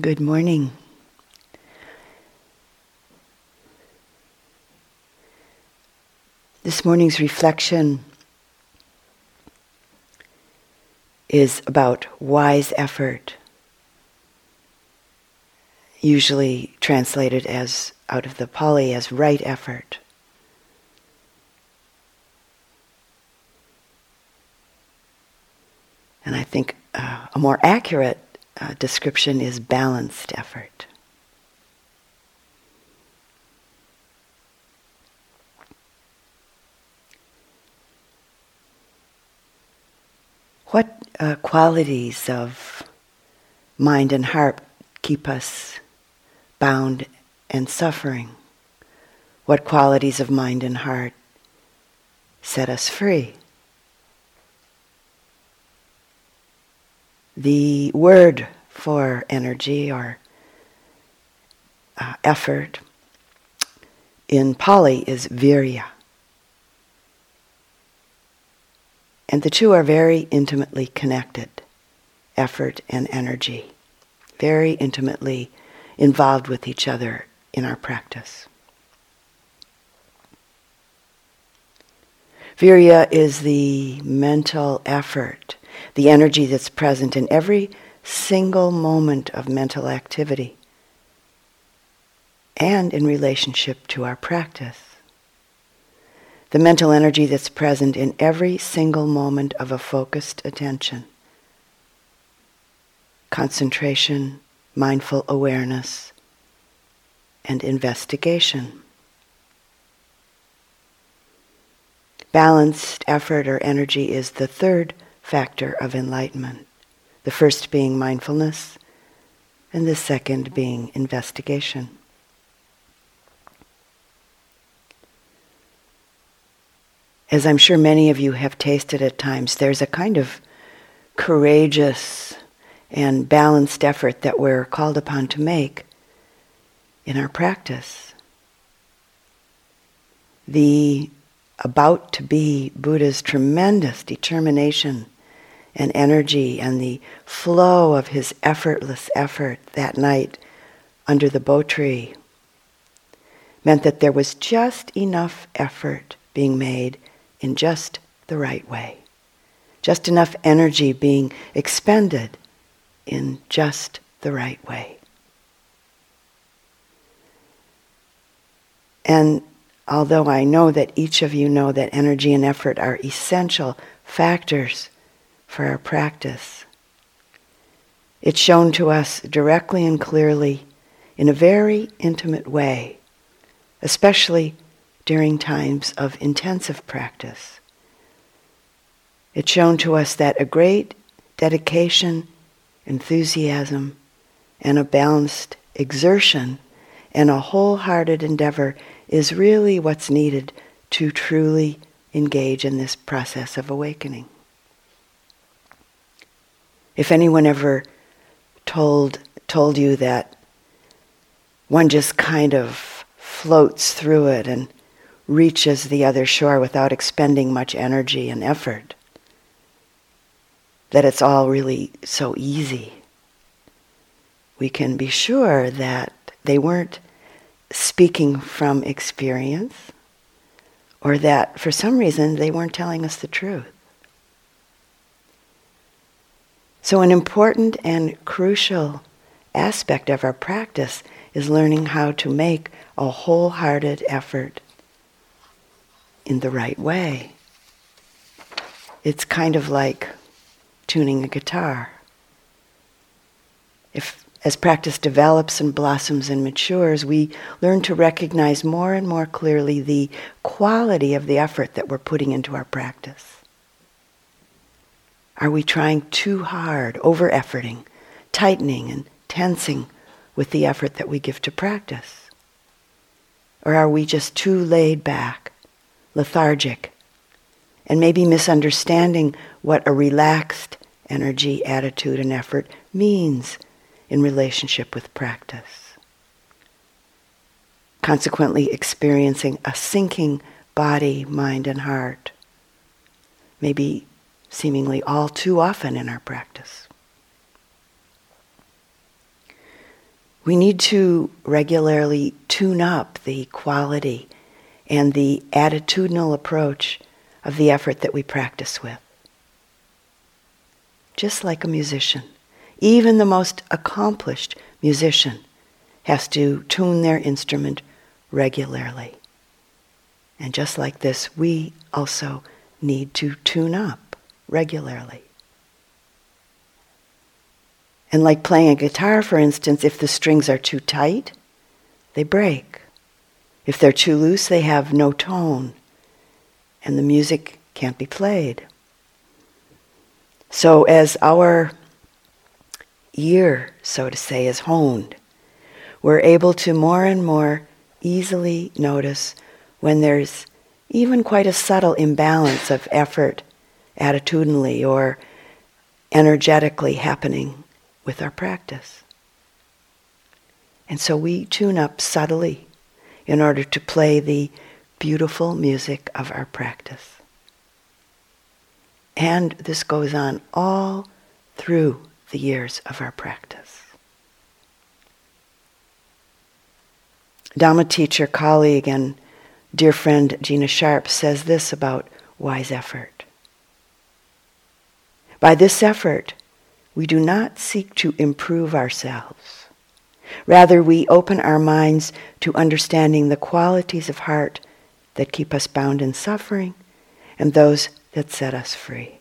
Good morning. This morning's reflection is about wise effort, usually translated as out of the Pali as right effort. And I think uh, a more accurate uh, description is balanced effort. What uh, qualities of mind and heart keep us bound and suffering? What qualities of mind and heart set us free? The word for energy or uh, effort in Pali is virya. And the two are very intimately connected effort and energy, very intimately involved with each other in our practice. Virya is the mental effort the energy that's present in every single moment of mental activity and in relationship to our practice. The mental energy that's present in every single moment of a focused attention. Concentration, mindful awareness, and investigation. Balanced effort or energy is the third factor of enlightenment. The first being mindfulness, and the second being investigation. As I'm sure many of you have tasted at times, there's a kind of courageous and balanced effort that we're called upon to make in our practice. The about to be Buddha's tremendous determination and energy and the flow of his effortless effort that night under the bo tree meant that there was just enough effort being made in just the right way, just enough energy being expended in just the right way. And although I know that each of you know that energy and effort are essential factors for our practice. It's shown to us directly and clearly in a very intimate way, especially during times of intensive practice. It's shown to us that a great dedication, enthusiasm, and a balanced exertion and a wholehearted endeavor is really what's needed to truly engage in this process of awakening. If anyone ever told, told you that one just kind of floats through it and reaches the other shore without expending much energy and effort, that it's all really so easy, we can be sure that they weren't speaking from experience or that for some reason they weren't telling us the truth. So, an important and crucial aspect of our practice is learning how to make a wholehearted effort in the right way. It's kind of like tuning a guitar. If, as practice develops and blossoms and matures, we learn to recognize more and more clearly the quality of the effort that we're putting into our practice. Are we trying too hard, over efforting, tightening and tensing with the effort that we give to practice? Or are we just too laid back, lethargic, and maybe misunderstanding what a relaxed energy, attitude, and effort means in relationship with practice? Consequently, experiencing a sinking body, mind, and heart. Maybe seemingly all too often in our practice. we need to regularly tune up the quality and the attitudinal approach of the effort that we practice with. Just like a musician, even the most accomplished musician has to tune their instrument regularly. And just like this, we also need to tune up regularly. And like playing a guitar, for instance, if the strings are too tight, they break. If they're too loose, they have no tone, and the music can't be played. So, as our ear, so to say, is honed, we're able to more and more easily notice when there's even quite a subtle imbalance of effort attitudinally or energetically happening with our practice. And so we tune up subtly in order to play the beautiful music of our practice. And this goes on all through the years of our practice. Dhamma teacher, colleague, and dear friend Gina Sharpe says this about wise effort. By this effort, we do not seek to improve ourselves. Rather, we open our minds to understanding the qualities of heart that keep us bound in suffering and those that set us free.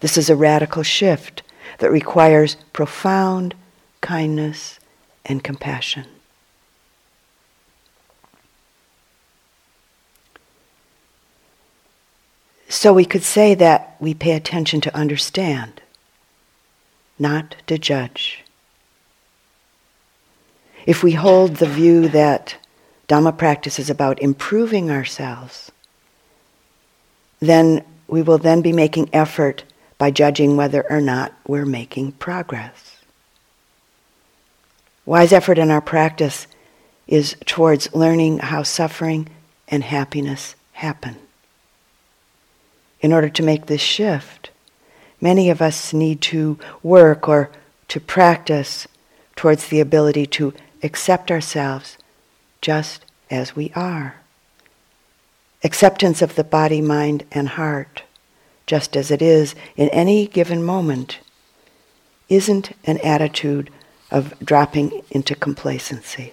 This is a radical shift that requires profound kindness and compassion. So we could say that we pay attention to understand not to judge. If we hold the view that Dhamma practice is about improving ourselves, then we will then be making effort by judging whether or not we're making progress. Wise effort in our practice is towards learning how suffering and happiness happen. In order to make this shift, many of us need to work or to practice towards the ability to accept ourselves just as we are. Acceptance of the body, mind, and heart, just as it is in any given moment, isn't an attitude of dropping into complacency.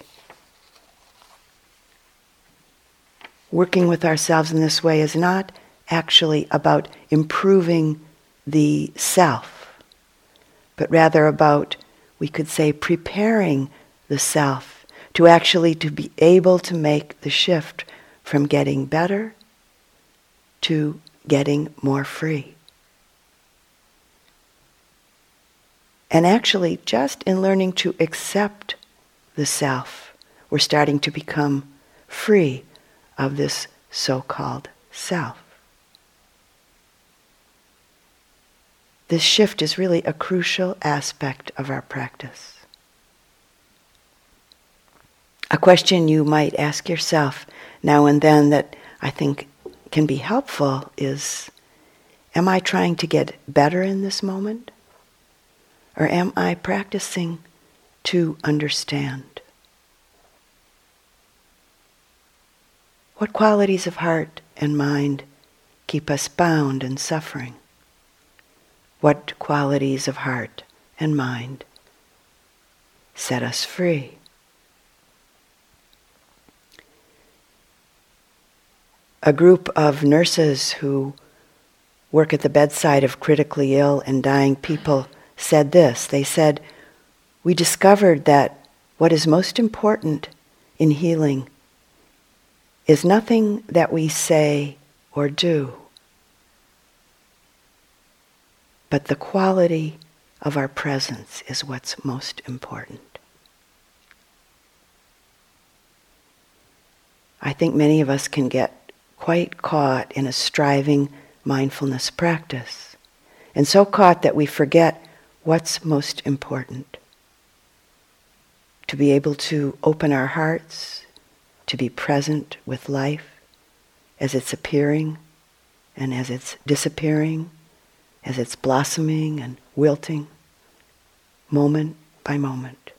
Working with ourselves in this way is not actually about improving the self, but rather about, we could say, preparing the self to actually to be able to make the shift from getting better to getting more free. And actually, just in learning to accept the self, we're starting to become free of this so called self. This shift is really a crucial aspect of our practice. A question you might ask yourself now and then that I think can be helpful is Am I trying to get better in this moment? Or am I practicing to understand? What qualities of heart and mind keep us bound and suffering? what qualities of heart and mind set us free. A group of nurses who work at the bedside of critically ill and dying people said this. They said, We discovered that what is most important in healing is nothing that we say or do But the quality of our presence is what's most important. I think many of us can get quite caught in a striving mindfulness practice, and so caught that we forget what's most important. To be able to open our hearts, to be present with life as it's appearing and as it's disappearing as it's blossoming and wilting, moment by moment.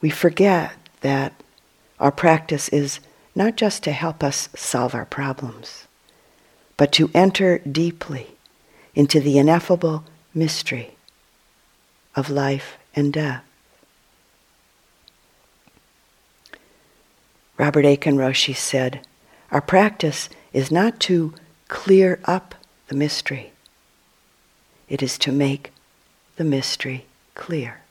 we forget that our practice is not just to help us solve our problems, but to enter deeply into the ineffable mystery of life and death. Robert Aitken Roshi said, Our practice is not to clear up the mystery, it is to make the mystery clear.